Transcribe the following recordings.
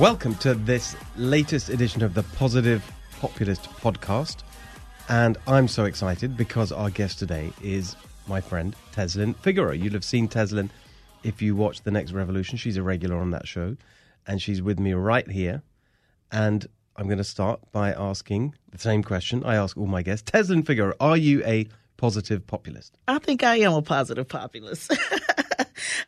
Welcome to this latest edition of the Positive Populist podcast. And I'm so excited because our guest today is my friend Tezlyn Figaro. You'll have seen Tezlyn if you watch The Next Revolution. She's a regular on that show. And she's with me right here. And I'm going to start by asking the same question I ask all my guests. Tezlyn Figaro, are you a positive populist? I think I am a positive populist.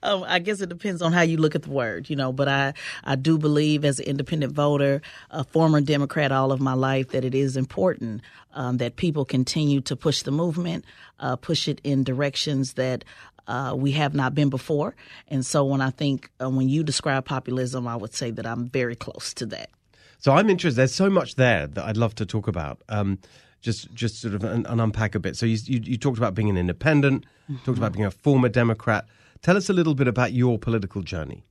um, I guess it depends on how you look at the word, you know. But I, I do believe, as an independent voter, a former Democrat all of my life, that it is important um, that people continue to push the movement, uh, push it in directions that uh, we have not been before. And so, when I think uh, when you describe populism, I would say that I'm very close to that. So I'm interested. There's so much there that I'd love to talk about. Um, just, just sort of an, unpack a bit. So you, you, you talked about being an independent, mm-hmm. talked about being a former Democrat. Tell us a little bit about your political journey.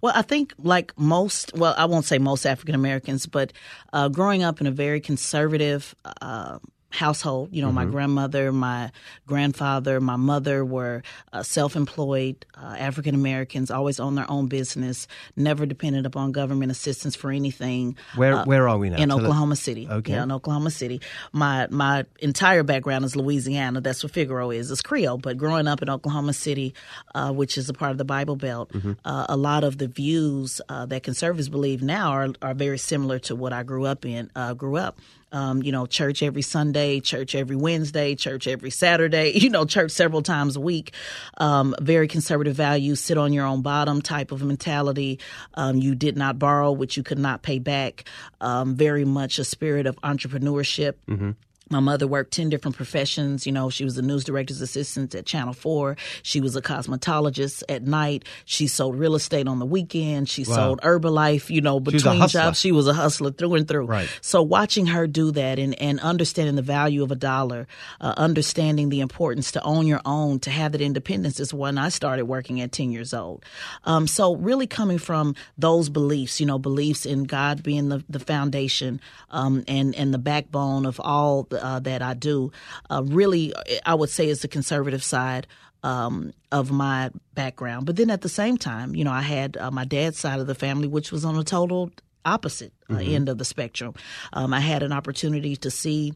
Well, I think like most, well, I won't say most African Americans, but uh, growing up in a very conservative uh, household. You know, mm-hmm. my grandmother, my grandfather, my mother were uh, self-employed uh, African Americans, always owned their own business, never depended upon government assistance for anything. Where uh, Where are we now? In Tell Oklahoma us. City. Okay. Yeah, in Oklahoma City. My my entire background is Louisiana. That's what Figaro is. It's Creole. But growing up in Oklahoma City, uh, which is a part of the Bible Belt, mm-hmm. Uh, a lot of the views uh, that conservatives believe now are are very similar to what I grew up in. grew up um, you know, church every Sunday, church every Wednesday, church every Saturday, you know, church several times a week. Um, very conservative values, sit on your own bottom type of mentality. Um, you did not borrow, which you could not pay back. Um, very much a spirit of entrepreneurship. Mm-hmm. My mother worked 10 different professions. You know, she was a news director's assistant at Channel 4. She was a cosmetologist at night. She sold real estate on the weekend. She wow. sold Herbalife, you know, between jobs. She was a hustler through and through. Right. So watching her do that and, and understanding the value of a dollar, uh, understanding the importance to own your own, to have that independence is when I started working at 10 years old. Um, so really coming from those beliefs, you know, beliefs in God being the, the foundation um, and, and the backbone of all uh, that I do, uh, really, I would say is the conservative side. Um, of my background. But then at the same time, you know, I had uh, my dad's side of the family, which was on a total opposite uh, mm-hmm. end of the spectrum. Um, I had an opportunity to see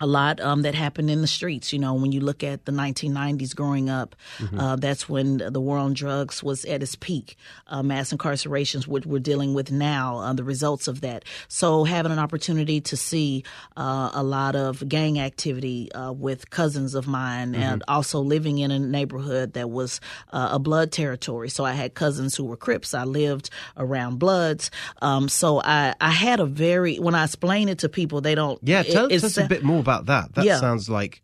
a lot um, that happened in the streets. You know, when you look at the 1990s growing up, mm-hmm. uh, that's when the war on drugs was at its peak. Uh, mass incarcerations, which we're dealing with now, uh, the results of that. So having an opportunity to see uh, a lot of gang activity uh, with cousins of mine mm-hmm. and also living in a neighborhood that was uh, a blood territory. So I had cousins who were Crips. I lived around Bloods. Um, so I, I had a very, when I explain it to people, they don't. Yeah, tell, it, tell us a bit more about that. That yeah. sounds like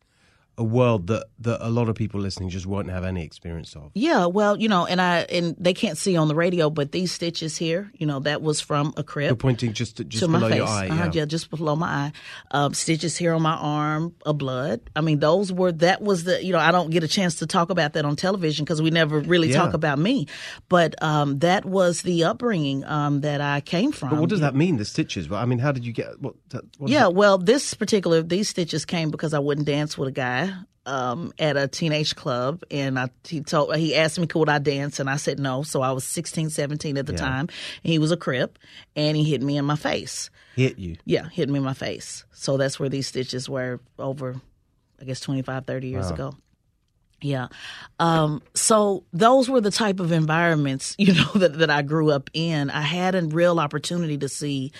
a world that, that a lot of people listening just won't have any experience of. Yeah, well, you know, and I and they can't see on the radio, but these stitches here, you know, that was from a Crip. You're pointing just to, just to below my face. your eye. Uh-huh, yeah. just below my eye. Um, stitches here on my arm, a blood. I mean, those were that was the you know I don't get a chance to talk about that on television because we never really yeah. talk about me, but um, that was the upbringing um, that I came from. But what does that mean? The stitches? Well, I mean, how did you get? What? what yeah, well, this particular these stitches came because I wouldn't dance with a guy um, at a teenage club, and I, he told he asked me could I dance, and I said no. So I was 16, 17 at the yeah. time, and he was a crip, and he hit me in my face. Hit you? Yeah, hit me in my face. So that's where these stitches were over, I guess 25, 30 years wow. ago. Yeah. Um, so those were the type of environments, you know, that, that I grew up in. I had a real opportunity to see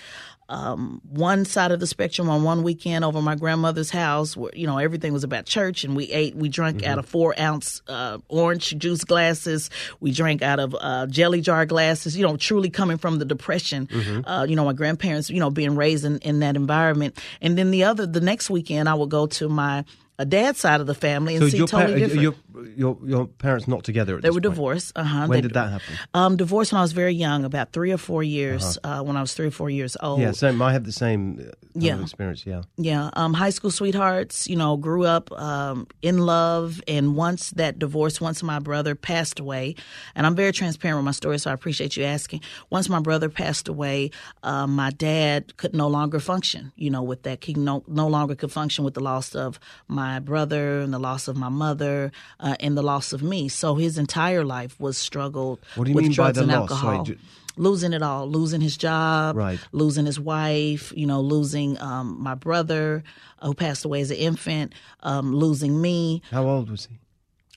um, one side of the spectrum on one weekend over my grandmother's house where you know everything was about church and we ate we drank mm-hmm. out of four ounce uh, orange juice glasses we drank out of uh, jelly jar glasses you know truly coming from the depression mm-hmm. uh, you know my grandparents you know being raised in, in that environment and then the other the next weekend i would go to my a dad's side of the family and so see totally different. Your, your, your parents not together. they were point. divorced. Uh-huh. When they, did that happen? Um, divorced when I was very young, about three or four years. Uh-huh. Uh, when I was three or four years old. Yeah, same. I had the same uh, yeah. experience. Yeah, yeah. Um, high school sweethearts. You know, grew up um, in love, and once that divorce, once my brother passed away, and I'm very transparent with my story, so I appreciate you asking. Once my brother passed away, uh, my dad could no longer function. You know, with that, he no no longer could function with the loss of my brother and the loss of my mother, uh, and the loss of me. So his entire life was struggled What do you with mean by drugs the and loss? Sorry, alcohol. ju- losing it all, losing his job, Right. losing his wife, you know, losing um, my brother uh, who passed away as an infant, um, losing me, How old was he?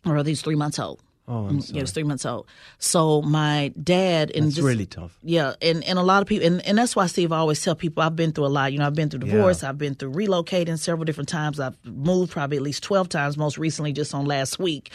or he's three months old. Oh, I'm Yeah, he was three months old. So my dad and It's this- really tough. yeah, and, and a lot of people, and, and that's why Steve I always tell people I've been through a lot. You know, I've been through divorce, I've been through relocating several different times. I've moved probably at least twelve times, most recently just on last week.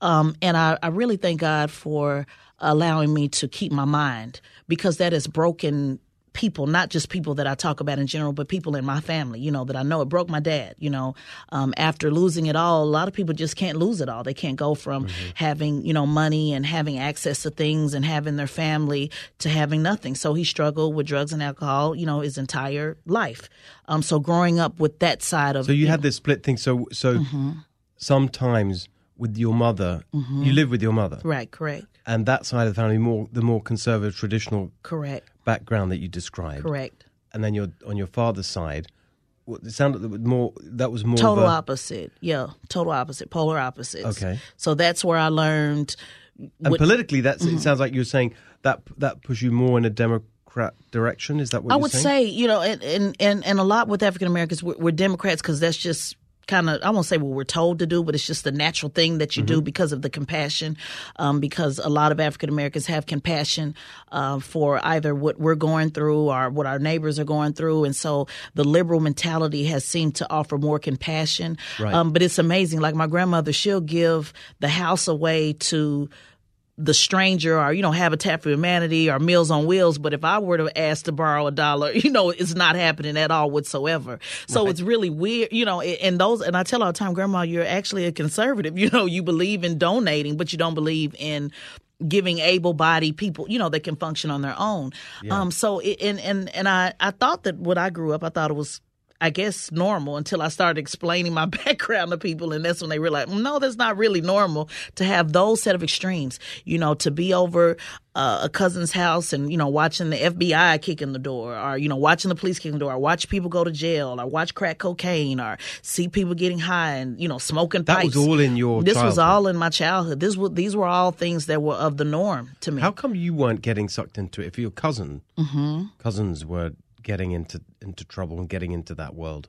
Um, and I, I really thank God for allowing me to keep my mind because that has broken people, not just people that I talk about in general, but people in my family, you know, that I know. It broke my dad, you know. Um, after losing it all, a lot of people just can't lose it all. They can't go from having, you know, money and having access to things and having their family to having nothing. So he struggled with drugs and alcohol, you know, his entire life. Um, so growing up with that side of So you had this split thing. So so Mm-hmm. sometimes with your mother, you live with your mother, right, correct, and that side of the family more the more conservative traditional correct, background that you described, correct. and then you're on your father's side. what- It sounded more. That was more total of a- opposite. Yeah, total opposite, polar opposites. Okay. So that's where I learned. And what- politically, that's Mm-hmm. it sounds like you're saying that that pushed you more in a Democrat direction. Is that what I you're would saying? say, you know, and and and, and a lot with African Americans, we're, we're Democrats because that's just kind of I won't say what we're told to do, but it's just the natural thing that you Mm-hmm. do because of the compassion. Um, because a lot of African Americans have compassion uh, for either what we're going through or what our neighbors are going through, and so the liberal mentality has seemed to offer more compassion. Right. Um, but it's amazing. Like my grandmother, she'll give the house away to the stranger or you know habitat for humanity or meals on wheels. But if i were to ask to borrow a dollar you know it's not happening at all whatsoever. So it's really weird you know and those and i tell all the time grandma you're actually a conservative. You know you believe in donating but you don't believe in giving able-bodied people you know that can function on their own. Um so it, and and and i i thought that when i grew up i thought it was I guess normal until I started explaining my background to people, and that's when they realized, no, that's not really normal to have those set of extremes. You know, to be over uh, a cousin's house and you know watching the FBI kick in the door, or you know watching the police kick in the door, or watch people go to jail, or watch crack cocaine, or see people getting high and you know smoking That pipes. was all in your This was all in my childhood. This was these were all things that were of the norm to me. How come you weren't getting sucked into it? If your cousin cousins were getting into into trouble and getting into that world,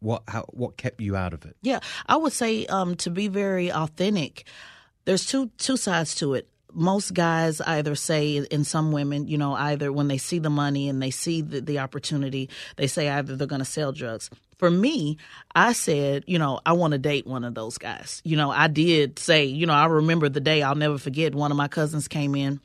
what how what kept you out of it? Yeah, I would say um, to be very authentic. There's two two sides to it. Most guys either say, in some women, you know, either when they see the money and they see the, the opportunity, they say either they're going to sell drugs. For me, I said, you know, I want to date one of those guys. You know, I did say, you know, I remember the day I'll never forget. One of my cousins came in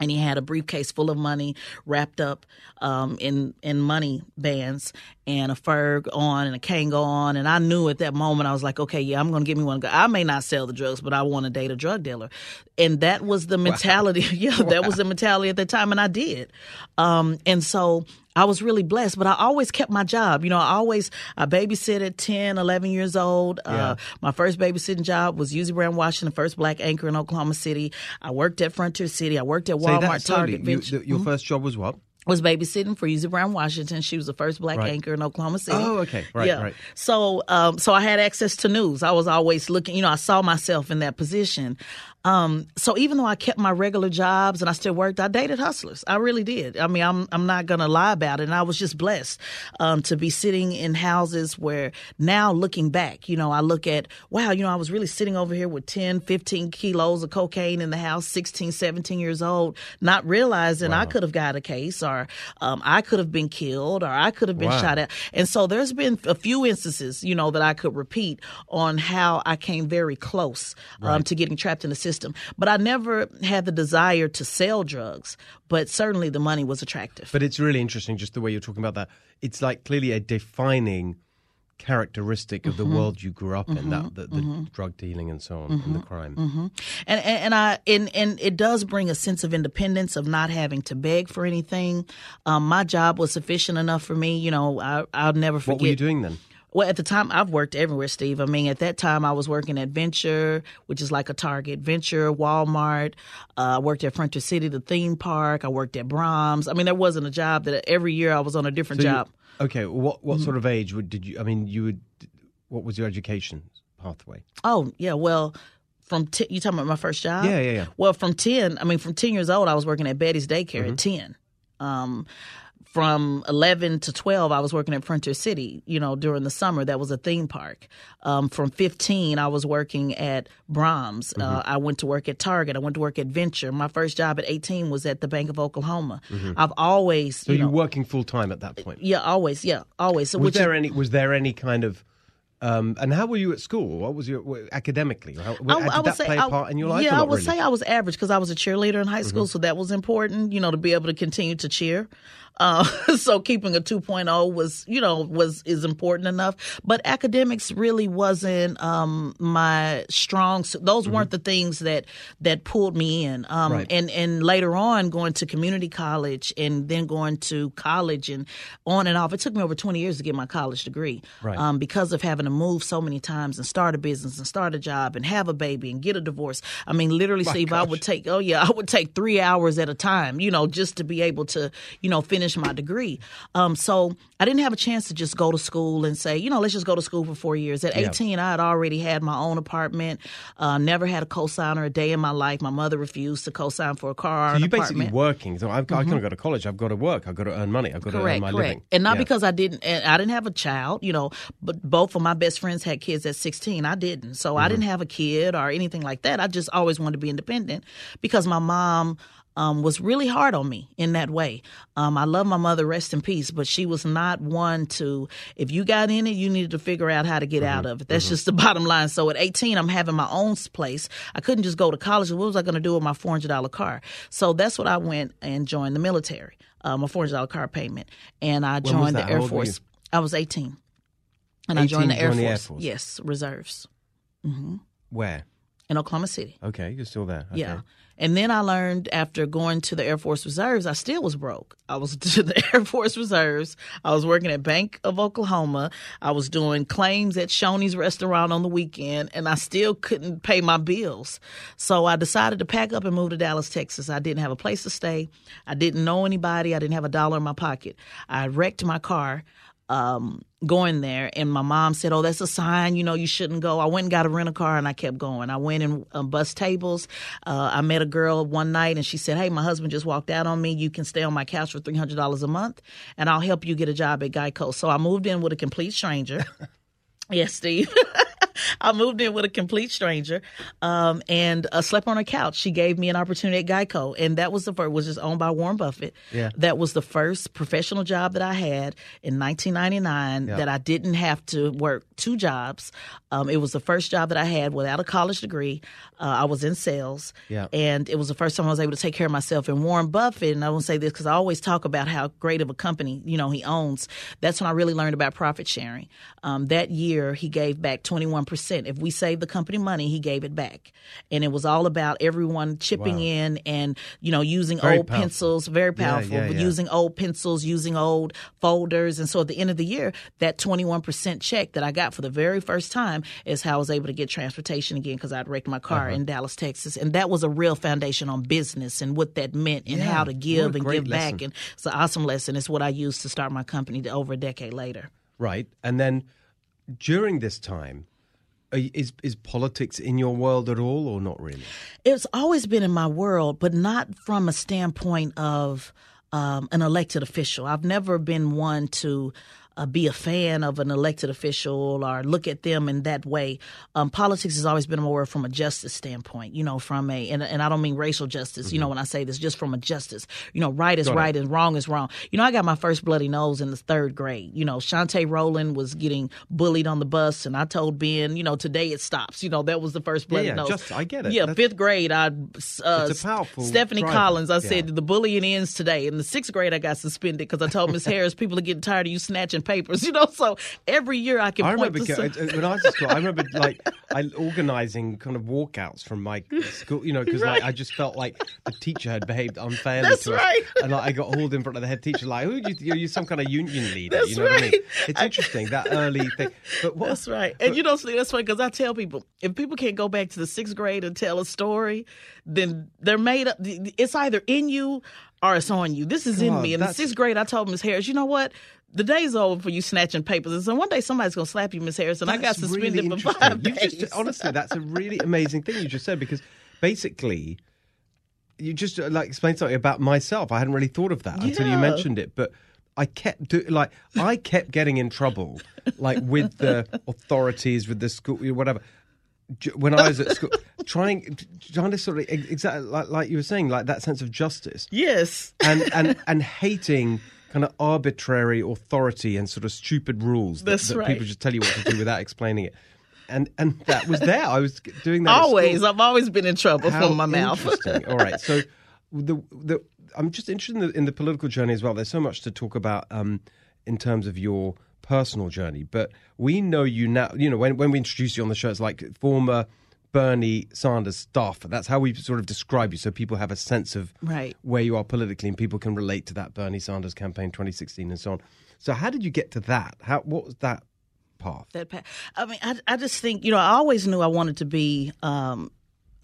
and he had a briefcase full of money wrapped up um, in in money bands and a Ferg on and a Kangol on, and I knew at that moment I was like, okay, yeah, I'm going to give me one. I may not sell the drugs, but I want to date a drug dealer, and that was the mentality. yeah, that was the mentality at the time, and I did. Um, and so I was really blessed, but I always kept my job. You know, I always I babysit at 10, 11 years old. Uh, my first babysitting job was Uzi Brown Washington, first black anchor in Oklahoma City. I worked at Frontier City. I worked at Walmart. Target. You- the- your first job was what? was babysitting for Uzi Brown Washington. She was the first black Right. anchor in Oklahoma City. Oh, okay. Right, yeah. right. So, um, so I had access to news. I was always looking. You know, I saw myself in that position. Um, so even though I kept my regular jobs and I still worked, I dated hustlers. I really did. I mean, I'm I'm not gonna lie about it. And I was just blessed um, to be sitting in houses where now looking back, you know, I look at wow, you know, I was really sitting over here with 10, 15 kilos of cocaine in the house, 16, 17 years old, not realizing I could have got a case or um, I could have been killed or I could have been Wow. shot at. And so there's been a few instances, you know, that I could repeat on how I came very close um, to getting trapped in the system. But I never had the desire to sell drugs, but certainly the money was attractive. But it's really interesting, just the way you're talking about that. It's like clearly a defining characteristic of the mm-hmm. world you grew up in that mm-hmm. the, the mm-hmm. drug dealing and so on and the crime. and, and and I and and it does bring a sense of independence of not having to beg for anything. Um, my job was sufficient enough for me. You know, I, I'll never forget. What were you doing then? Well, at the time, I've worked everywhere, Steve. I mean, at that time, I was working at Venture, which is like a Target. Venture, Walmart. Uh, I worked at Frontier City, the theme park. I worked at Braum's. I mean, there wasn't a job that every year I was on a different So you- job. okay, what what sort of age would did you? I mean, you would. What was your education? pathway? Oh yeah, well, from t- you talking about my first job? Yeah, yeah, yeah. Well, from ten, I mean, from ten years old, I was working at Betty's daycare at ten. Um, from 11 to 12 i was working at frontier city you know during the summer that was a theme park um, from 15 i was working at Braum's uh, i went to work at target i went to work at venture my first job at 18 was at the bank of oklahoma i've always So you know working full time at that point. yeah always yeah always so Was which is- there any? Was there any kind of? Um, and how were you at school? What was your academically? How, did that play a I- part in your life? Yeah, I would really? Mm-hmm. say I was average because I was a cheerleader in high school, so that was important. You know, to be able to continue to cheer. Uh, so keeping a 2.0 was, you know, was is important enough. But academics really wasn't um, my strong. Those weren't the things that that pulled me in. Um, Mm-hmm. Right. And and later on, going to community college and then going to college and on and off. It took me over 20 years to get my college degree. Right. Um, because of having to move so many times and start a business and start a job and have a baby and get a divorce. I mean, literally, Steve, I would take, oh yeah, I would take three hours at a time, you know, just to be able to, you know, finish my degree. Um, so I didn't have a chance to just go to school and say, you know, let's just go to school for four years. At Yeah. 18, I had already had my own apartment, uh, never had a cosigner a day in my life. My mother refused to cosign for a car So you're basically working. So I've, I can't go to college. I've got to work. I've got to earn money. I've got to earn my correct. living. And not Yeah. because I didn't, and I didn't have a child, you know, but both of my best friends had kids at 16. I didn't. So Mm-hmm. I didn't have a kid or anything like that. I just always wanted to be independent because my mom um, was really hard on me in that way. Um, I love my mother, rest in peace, but she was not one to, if you got in it, you needed to figure out how to get out of it. That's just the bottom line. So at 18, I'm having my own place. I couldn't just go to college. What was I going to do with my $400 car? So that's what I went and joined the military, um, a $400 car payment. And I joined the Air Force. I was 18. And I joined the Air joined the Air Force. Force. Yes, reserves Where? In Oklahoma City. Okay, you're still there. Okay. Yeah. And then I learned after going to the Air Force Reserves, I still was broke. I was to the Air Force Reserves. I was working at Bank of Oklahoma. I was doing claims at Shoney's restaurant on the weekend, and I still couldn't pay my bills. So I decided to pack up and move to Dallas, Texas. I didn't have a place to stay. I didn't know anybody. I didn't have a dollar in my pocket. I wrecked my car um, going there, and my mom said, "Oh, that's a sign. You know, you shouldn't go." I went and got a rental car, and I kept going. I went and uh, bus tables. Uh, I met a girl one night, and she said, "Hey, my husband just walked out on me. You can stay on my couch for three hundred dollars a month, and I'll help you get a job at Geico." So I moved in with a complete stranger. yes, Steve. I moved in with a complete stranger um, and uh, slept on her couch. She gave me an opportunity at Geico, and that was the first. Was just owned by Warren Buffett. Yeah. That was the first professional job that I had in 1999 Yeah. that I didn't have to work two jobs. Um, it was the first job that I had without a college degree. Uh, I was in sales, Yeah. and it was the first time I was able to take care of myself. And Warren Buffett, and I won't say this because I always talk about how great of a company you know he owns. That's when I really learned about profit sharing. Um, that year, he gave back 21 percent. If we saved the company money, he gave it back, and it was all about everyone chipping Wow. in and you know using Very old powerful. pencils, very powerful, yeah, but yeah. using old pencils, using old folders, and so at the end of the year, that 21 percent check that I got for the very first time is how I was able to get transportation again because I'd wrecked my car Uh-huh. in Dallas, Texas, and that was a real foundation on business and what that meant and Yeah, how to give and give lesson. back. And it's an awesome lesson. It's what I used to start my company over a decade later. Right. And then during this time, is is politics in your world at all, or not really? it's always been in my world, but not from a standpoint of um, an elected official. I've never been one to uh, be a fan of an elected official or look at them in that way. Um, politics has always been more from a justice standpoint, you know, from a, and, and I don't mean racial justice, you know, when I say this, just from a justice, you know, right is right and wrong is wrong. You know, I got my first bloody nose in the third grade. You know, Shantae Rowland was getting bullied on the bus, and I told Ben, you know, today it stops. You know, that was the first bloody yeah, nose. just- I get it. Yeah, That's- fifth grade, I uh, It's powerful Stephanie driver. Collins. I Yeah. said the bullying ends today. In the sixth grade, I got suspended because I told Miss Harris people are getting tired of you snatching papers. You know, so every year I can I point remember some- uh, when I was at school. I remember like I organizing kind of walkouts from my school, you know, because like I just felt like the teacher had behaved unfairly That's to right. us, and like, I got hauled in front of the head teacher, like, "Who you? You're some kind of union leader." That's you know what I mean? right. It's interesting that early thing. But what, That's right. And you know, that's funny because I tell people if people can't go back to the sixth grade and tell a story, then they're made up. It's either in you or it's on you. This is in God, me. In the sixth grade, I told Miss Harris, you know what? The day's over for you snatching papers. And so one day somebody's going to slap you, Miss Harris. And I got suspended really for five You've days. just, honestly, that's a really amazing thing you just said because basically, you just uh, like explained something about myself. I hadn't really thought of that until you mentioned it, but. I kept do, like I kept getting in trouble, like with the authorities, with the school, whatever. When I was at school, trying trying to sort of exactly like, like you were saying, like that sense of justice yes. and and and hating kind of arbitrary authority and sort of stupid rules that, That's that right. people just tell you what to do without explaining it. And and that was there. I was doing that Always. I've always been in trouble How from my mouth. Interesting. All right. So the the I'm just interested in the, in the political journey as well. There's so much to talk about um, in terms of your personal journey, but we know you now. You know, when when we introduce you on the show, it's like former Bernie Sanders staffer. That's how we sort of describe you, so people have a sense of Right. where you are politically, and people can relate to that Bernie Sanders campaign 2016 and so on. So, how did you get to that? How what was that path? that pa- I mean, I, I just think you know I always knew I wanted to be um,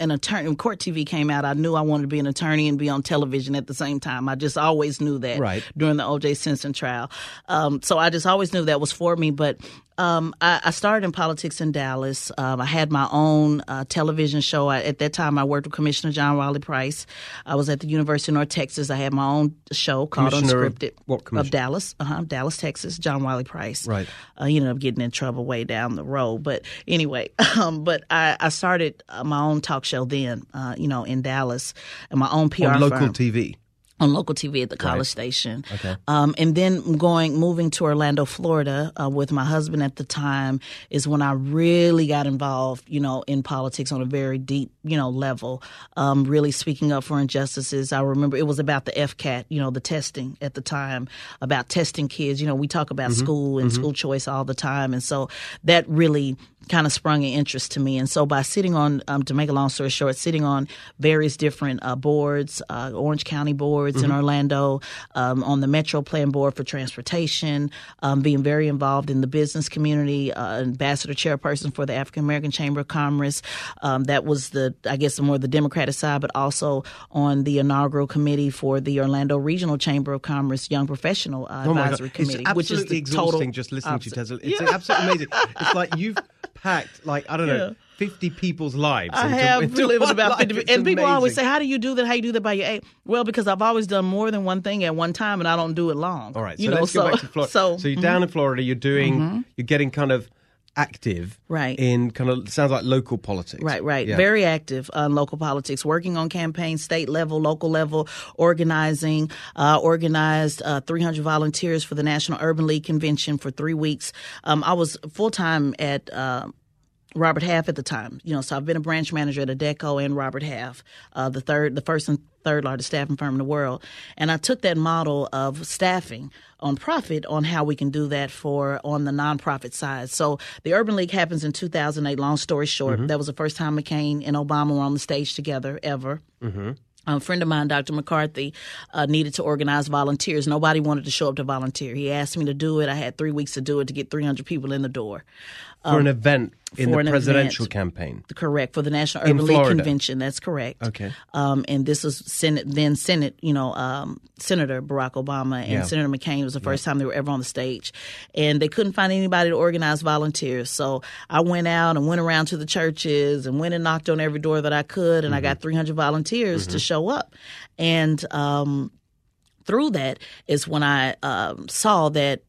an attorney. When Court TV came out, I knew I wanted to be an attorney and be on television at the same time. I just always knew that Right. during the O.J. Simpson trial. Um, so I just always knew that was for me. But um, I, I started in politics in Dallas. Um, I had my own uh, television show. I, at that time, I worked with Commissioner John Wiley Price. I was at the University of North Texas. I had my own show called of- Unscripted what of Dallas, uh-huh, Dallas, Texas. John Wiley Price. Right. Uh, he ended up getting in trouble way down the road. But anyway, um, but I, I started uh, my own talk show then, uh, you know, in Dallas, and my own PR On local firm TV. On local TV at the college station. Okay. Um, and then going, moving to Orlando, Florida, uh, with my husband at the time is when I really got involved, you know, in politics on a very deep, you know, level. Um, really speaking up for injustices. I remember it was about the FCAT, you know, the testing at the time about testing kids. You know, we talk about school and school choice all the time, and so that really kind of sprung an interest to me. And so by sitting on, um, to make a long story short, sitting on various different uh, boards, uh, Orange County boards in Orlando, um, on the Metro Plan Board for Transportation, um, being very involved in the business community, uh, ambassador chairperson for the African American Chamber of Commerce. Um, that was the, I guess, more the Democratic side, but also on the inaugural committee for the Orlando Regional Chamber of Commerce Young Professional uh, Oh Advisory. Committee, which is absolutely the total exhausting just listening opposite. to you, Tezlyn. It's absolutely amazing. It's like you've packed, like, I don't know, Yeah. 50 people's lives. I into, have into lived about 50 It's and people always say how do you do that how do you do that by your age well because i've always done more than one thing at one time and i don't do it long All right, so you know let's so go back to Florida. so, So, you're down in Florida, you're doing, you're getting kind of active Right. in kind of, sounds like local politics. Right, right. Yeah. Very active on local politics, working on campaigns, state level, local level, organizing. Uh, organized uh, 300 volunteers for the National Urban League Convention for three weeks. Um, I was full time at. Robert Half at the time, you know, so I've been a branch manager at Adecco and Robert Half, uh, the third, the first and third largest staffing firm in the world, and I took that model of staffing on profit on how we can do that for on the nonprofit side. So the Urban League happens in 2008. Long story short, that was the first time McCain and Obama were on the stage together ever. A friend of mine, Dr. McCarthy, uh, needed to organize volunteers. Nobody wanted to show up to volunteer. He asked me to do it. I had three weeks to do it to get 300 people in the door. For an event in um, the presidential event. campaign. Correct for the National Urban League. Convention. That's correct. Okay. Um, and this was Senate, then Senate, you know, um, Senator Barack Obama and Yeah. Senator McCain was the first time they were ever on the stage, and they couldn't find anybody to organize volunteers. So I went out and went around to the churches and went and knocked on every door that I could, and I Mm-hmm. got 300 volunteers to show up, and um, through that is when I um, saw that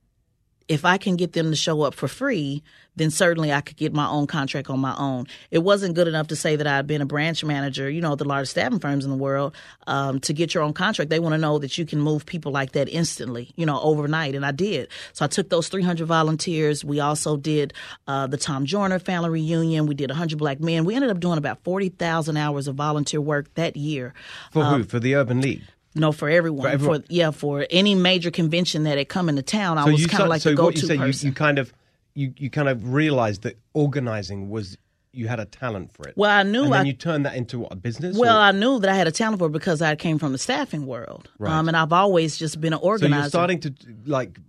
if I can get them to show up for free, then certainly I could get my own contract on my own. It wasn't good enough to say that I'd been a branch manager, you know, the largest staffing firms in the world, um, to get your own contract. They want to know that you can move people like that instantly, you know, overnight. And I did. So I took those 300 volunteers. We also did uh, the Tom Joyner family reunion. We did 100 black men. We ended up doing about 40,000 hours of volunteer work that year. For who? For the Urban League. No, for everyone. For, everyone. yeah, for any major convention that had come into town, I was kind of like so the what you go-to say, you, person. you kind of you, you kind of realized that organizing was you had a talent for it. Well, I knew and then I- you turned that into what a business. Well, or- I knew that I had a talent for it because I came from the staffing world, Right. um, and I've always just been an so organizer. you're starting to like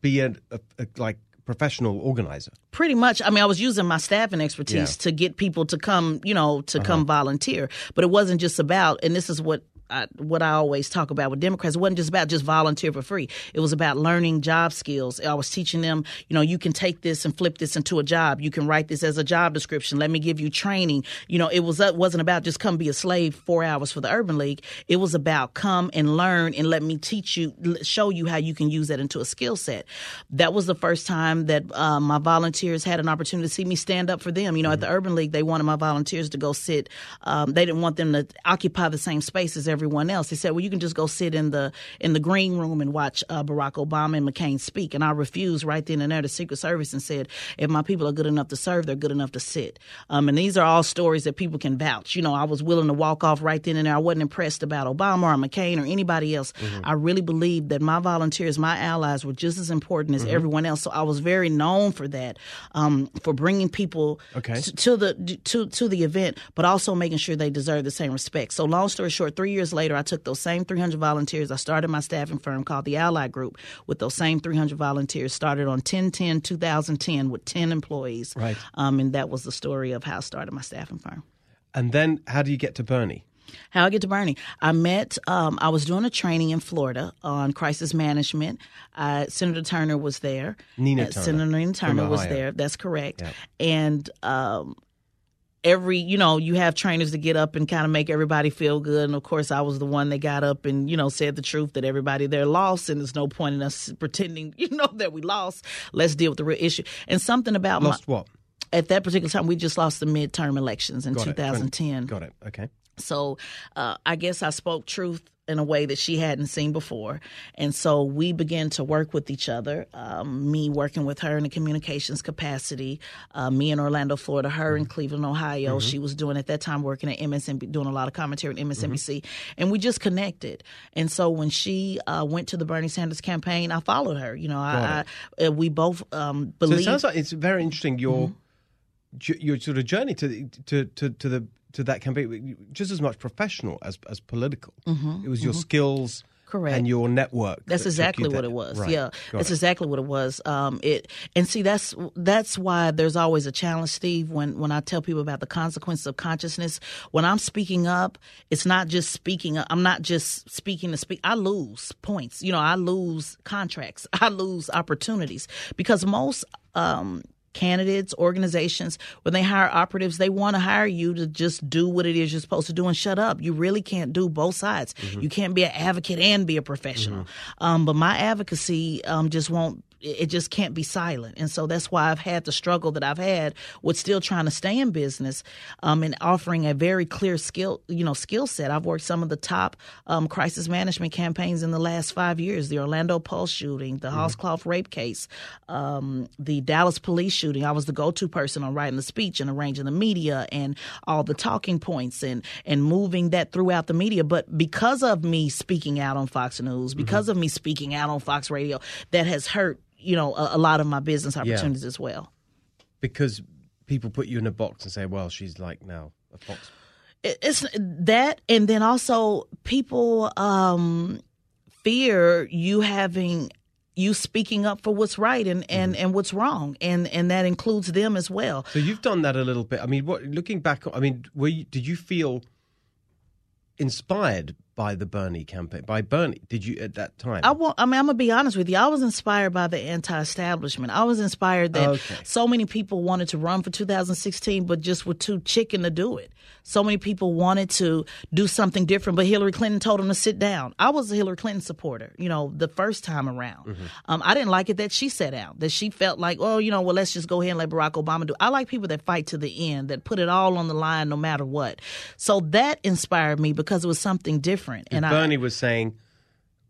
be a, a, a like professional organizer. Pretty much. I mean, I was using my staffing expertise Yeah. to get people to come, you know, to come volunteer. But it wasn't just about, and this is what I, what I always talk about with Democrats. It wasn't just about just volunteer for free. It was about learning job skills. I was teaching them, you know, you can take this and flip this into a job. You can write this as a job description. Let me give you training. You know, it was it wasn't about just come be a slave four hours for the Urban League. It was about come and learn and let me teach you, show you how you can use that into a skill set. That was the first time that uh, my volunteers had an opportunity to see me stand up for them. You know, mm-hmm. at the mm-hmm. Urban League, they wanted my volunteers to go sit. Um, they didn't want them to occupy the same space as everyone else. He said, "Well, you can just go sit in the in the green room and watch uh, Barack Obama and McCain speak." And I refused right then and there. The Secret Service and said, "If my people are good enough to serve, they're good enough to sit." Um, and these are all stories that people can vouch. You know, I was willing to walk off right then and there. I wasn't impressed about Obama or McCain or anybody else. Mm-hmm. I really believed that my volunteers, my allies, were just as important as mm-hmm. everyone else. So I was very known for that, um, for bringing people okay. to, to the to to the event, but also making sure they deserve the same respect. So long story short, three years later, I took those same 300 volunteers. I started my staffing firm called the Ally Group with those same 300 volunteers. Started on 10 10 2010 with 10 employees. Right. Um, and that was the story of how I started my staffing firm. And then how do you get to Bernie? How I get to Bernie? I met. Um, I was doing a training in Florida on crisis management. Uh, Senator Turner was there. Nina uh, Turner. Senator Nina Turner was there. That's correct. Yep. And um, every you know you have trainers to get up and kind of make everybody feel good. And of course i was the one that got up and you know said the truth that everybody there lost and there's no point in us pretending you know that we lost. Let's deal with the real issue. And something about lost my, what? At that particular time we just lost the midterm elections in Got 2010 it. Got it. Okay so uh, I guess I spoke truth in a way that she hadn't seen before. And so we began to work with each other, um, me working with her in a communications capacity, uh, me in Orlando, Florida, her in mm-hmm. Cleveland, Ohio. Mm-hmm. She was doing at that time working at MSNBC, doing a lot of commentary at MSNBC. Mm-hmm. And we just connected. And so when she uh, went to the Bernie Sanders campaign, I followed her. You know, I, I, uh, we both um, believe. So it sounds like it's very interesting your. Mm-hmm. Your sort of journey to to to, to the to that campaign just as much professional as as political. Mm-hmm, it was your mm-hmm. skills. Correct. And your network. That's that exactly what that, it was. Right. Yeah, Got that's it. exactly what it was. Um, it and see that's that's why there's always a challenge, Steve. When when I tell people about the consequences of consciousness, when I'm speaking up, it's not just speaking. Up. I'm not just speaking to speak. I lose points. You know, I lose contracts. I lose opportunities because most. Um, candidates, organizations, when they hire operatives, they want to hire you to just do what it is you're supposed to do and shut up. You really can't do both sides. Mm-hmm. You can't be an advocate and be a professional. Mm-hmm. Um, but my advocacy um, just won't it just can't be silent. And so that's why I've had the struggle that I've had with still trying to stay in business um, and offering a very clear skill, you know, skill set. I've worked some of the top um, crisis management campaigns in the last five years: the Orlando Pulse shooting, the mm-hmm. rape case, um, the Dallas police shooting. I was the go-to person on writing the speech and arranging the media and all the talking points and and moving that throughout the media. But because of me speaking out on Fox News, because mm-hmm. of me speaking out on Fox Radio, that has hurt you know a, a lot of my business opportunities yeah. as well. Because people put you in a box and say, "Well, she's like now a fox." It's that, and then also people um, fear you having you speaking up for what's right and, and, mm. and what's wrong, and and that includes them as well. So you've done that a little bit. I mean, what looking back, I mean, were you, did you feel inspired by the Bernie campaign? By Bernie, did you at that time? I, will, I mean, I'm gonna be honest with you. I was inspired by the anti-establishment. I was inspired that okay. so many people wanted to run for 2016, but just were too chicken to do it. So many people wanted to do something different, but Hillary Clinton told them to sit down. I was a Hillary Clinton supporter, you know, the first time around. Mm-hmm. Um, I didn't like it that she sat out, that she felt like, oh, you know, well, let's just go ahead and let Barack Obama do. I like people that fight to the end, that put it all on the line, no matter what. So that inspired me because it was something different different. And Bernie I, was saying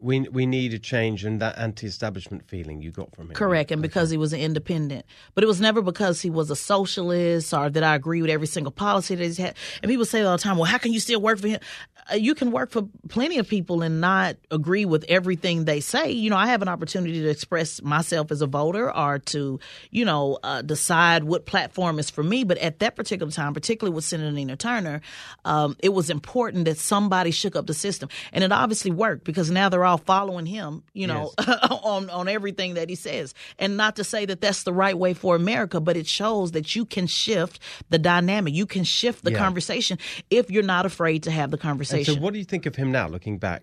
we we need a change in that anti-establishment feeling you got from him. Correct, and because he was an independent, but it was never because he was a socialist or that I agree with every single policy that he's had. And people say all the time, "Well, how can you still work for him?" Uh, you can work for plenty of people and not agree with everything they say. You know, I have an opportunity to express myself as a voter or to, you know, uh, decide what platform is for me. But at that particular time, particularly with Senator Nina Turner, um, it was important that somebody shook up the system, and it obviously worked because now they're all all following him, you know, on on everything that he says. And not to say that that's the right way for America, but it shows that you can shift the dynamic. You can shift the Yeah. conversation if you're not afraid to have the And conversation. so, what do you think of him now, looking back?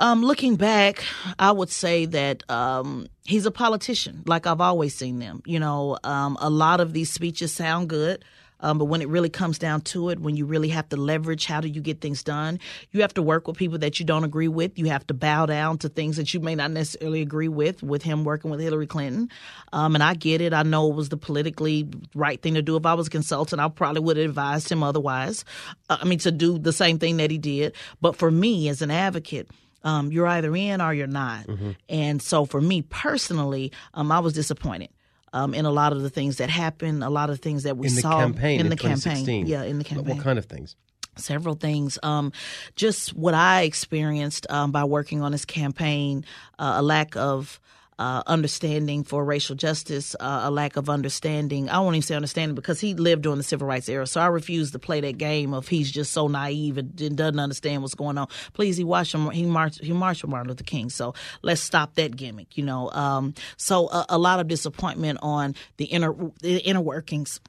Um, looking back, I would say that um, he's a politician, like I've always seen them. You know, um, a lot of these speeches sound good. Um, but when it really comes down to it, when you really have to leverage, how do you get things done? You have to work with people that you don't agree with. You have to bow down to things that you may not necessarily agree with. With him working with Hillary Clinton, um, and I get it. I know it was the politically right thing to do. If I was a consultant, I probably would have advised him otherwise. Uh, I mean, to do the same thing that he did. But for me, as an advocate, um, you're either in or you're not. And so for me personally, um, I was disappointed. Um, in a lot of the things that happened, a lot of things that we In the saw campaign in in the campaign, yeah, in the campaign What kind of things? several things. Um, just what I experienced um, by working on this campaign, uh, a lack of uh, understanding for racial justice, uh, a lack of understanding. I won't even say understanding because he lived during the civil rights era. So I refuse to play that game of he's just so naive and, and doesn't understand what's going on. Please, he watched him. He marched. He marched with Martin Luther King. So let's stop that gimmick. You know. Um, so a, a lot of disappointment on the inner the inner workings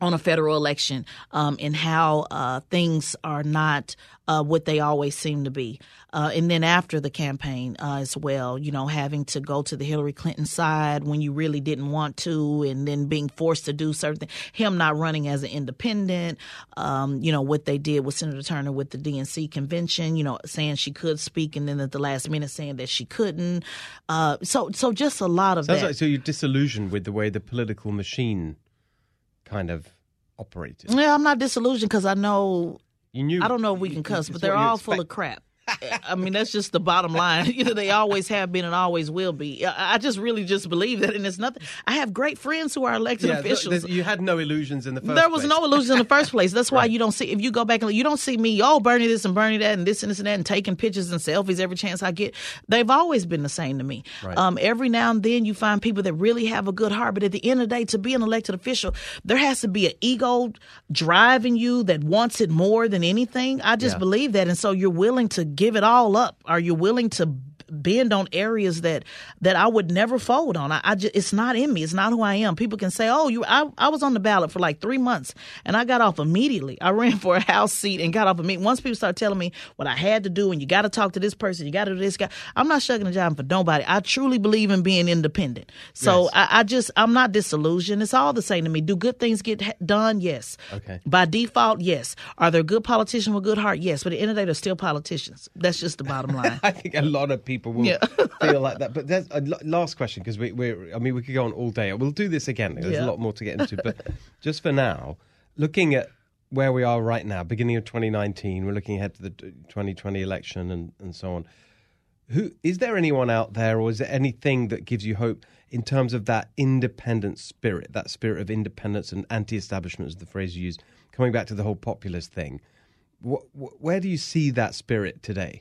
on a federal election um, and how uh, things are not uh, what they always seem to be. Uh, and then after the campaign uh, as well, you know, having to go to the Hillary Clinton side when you really didn't want to, and then being forced to do certain things. Him not running as an independent, um, you know, what they did with Senator Turner with the DNC convention, you know, saying she could speak, and then at the last minute saying that she couldn't. Uh, so, so just a lot of Sounds that. like so you're disillusioned with the way the political machine kind of operated. yeah, I'm not disillusioned because I know You knew. I don't know if we can cuss, but they're all full of crap. I mean, that's just the bottom line. You know, they always have been and always will be. I just really just believe that, and it's nothing. I have great friends who are elected Yeah, officials. you had no illusions in the first There was place. no illusion in the first place. That's why you don't see if you go back and look, you don't see me, oh Bernie this and Bernie that and this and this and that and taking pictures and selfies every chance I get. They've always been the same to me. Right. Um, every now and then you find people that really have a good heart, but at the end of the day, to be an elected official, there has to be an ego driving you that wants it more than anything. I just Yeah. believe that, and so you're willing to give it all up. Are you willing to? Bend on areas that that I would never fold on. I, I just it's not in me. It's not who I am. People can say, "Oh, you." I, I was on the ballot for like three months, and I got off immediately. I ran for a house seat and got off immediately. Once people start telling me what I had to do, and you got to talk to this person, you got to do this guy. I'm not shucking a job for nobody. I truly believe in being independent. So Yes. I, I just I'm not disillusioned. It's all the same to me. Do good things get ha- done? Yes. Okay. By default, yes. Are there good politicians with good heart? Yes. But at the end of the day, they're still politicians. That's just the bottom line. I think a lot of people will Yeah. feel like that. But there's a l- last question because we, we're. I mean, we could go on all day. We'll do this again. There's Yeah. a lot more to get into. But just for now, looking at where we are right now, beginning of 2019, we're looking ahead to the 2020 election and, and so on. Who is there anyone out there, or is there anything that gives you hope in terms of that independent spirit, that spirit of independence and anti-establishment, is the phrase you used? Coming back to the whole populist thing, wh- wh- where do you see that spirit today?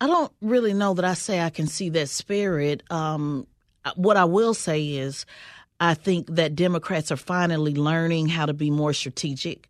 I don't really know that I say I can see that spirit. Um, what I will say is, I think that Democrats are finally learning how to be more strategic.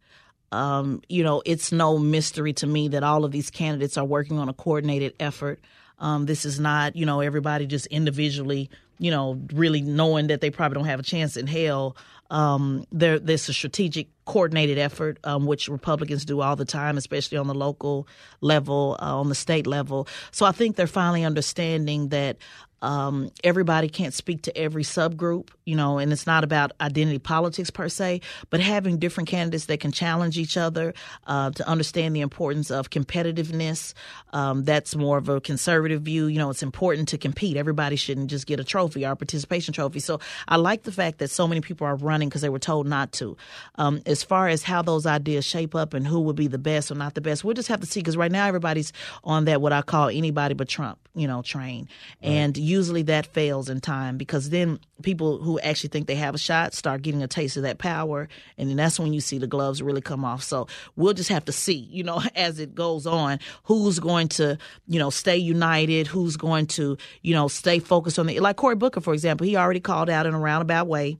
Um, you know, it's no mystery to me that all of these candidates are working on a coordinated effort. Um, this is not, you know, everybody just individually, you know, really knowing that they probably don't have a chance in hell. Um, there, there's a strategic, coordinated effort, um, which Republicans do all the time, especially on the local level, uh, on the state level. So I think they're finally understanding that um, everybody can't speak to every subgroup, you know, and it's not about identity politics per se, but having different candidates that can challenge each other uh, to understand the importance of competitiveness. Um, that's more of a conservative view. You know, it's important to compete. Everybody shouldn't just get a trophy or a participation trophy. So I like the fact that so many people are running because they were told not to. Um, as far as how those ideas shape up and who would be the best or not the best, we'll just have to see because right now everybody's on that what I call anybody but Trump, you know, train. And usually that fails in time because then people who actually think they have a shot start getting a taste of that power. And then that's when you see the gloves really come off. So we'll just have to see, you know, as it goes on, who's going to, you know, stay united, who's going to, you know, stay focused on the, like Cory Booker, for example, he already called out in a roundabout way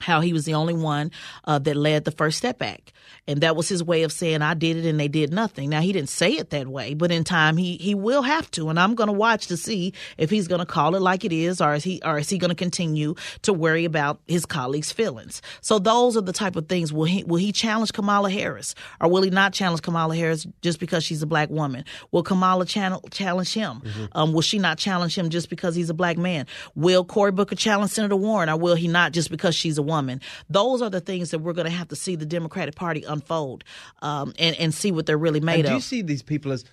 how he was the only one uh, that led the First Step Act. And that was his way of saying, I did it and they did nothing. Now, he didn't say it that way, but in time he, he will have to. And I'm going to watch to see if he's going to call it like it is or is he, or is he going to continue to worry about his colleagues' feelings. So those are the type of things. Will he, will he challenge Kamala Harris or will he not challenge Kamala Harris just because she's a black woman? Will Kamala channel, challenge him? Mm-hmm. Um, will she not challenge him just because he's a black man? Will Cory Booker challenge Senator Warren or will he not just because she's a woman. Those are the things that we're going to have to see the Democratic Party unfold um, and, and see what they're really made and of. Do you see these people as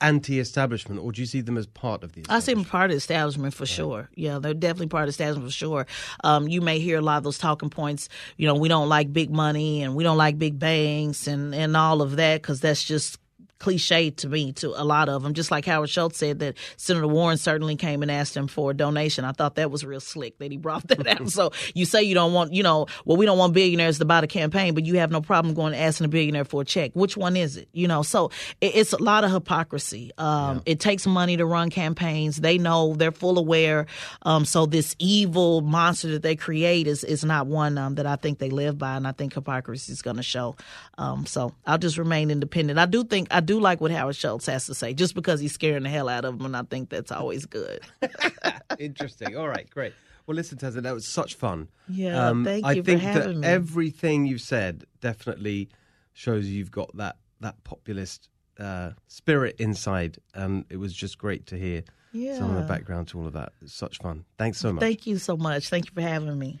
anti-establishment, or do you see them as part of the? I see them part of the establishment for right. sure. Yeah, they're definitely part of the establishment for sure. Um, you may hear a lot of those talking points. You know, we don't like big money and we don't like big banks and and all of that because that's just cliche to me to a lot of them. Just like Howard Schultz said that Senator Warren certainly came and asked him for a donation. I thought that was real slick that he brought that out. so you say you don't want, you know, well, we don't want billionaires to buy the campaign, but you have no problem going and asking a billionaire for a check. Which one is it? You know, so it, it's a lot of hypocrisy. Um, yeah. It takes money to run campaigns. They know they're full aware. Um, so this evil monster that they create is is not one um, that I think they live by, and I think hypocrisy is going to show. Um, so I'll just remain independent. I do think I do like what Howard Schultz has to say, just because he's scaring the hell out of them, and I think that's always good. Interesting. All right, great. Well, listen, Tessa, that was such fun. Yeah, um, thank you I think that me. everything you've said definitely shows you've got that that populist uh, spirit inside, and it was just great to hear yeah. some of the background to all of that. It's such fun. Thanks so much. Thank you so much. Thank you for having me.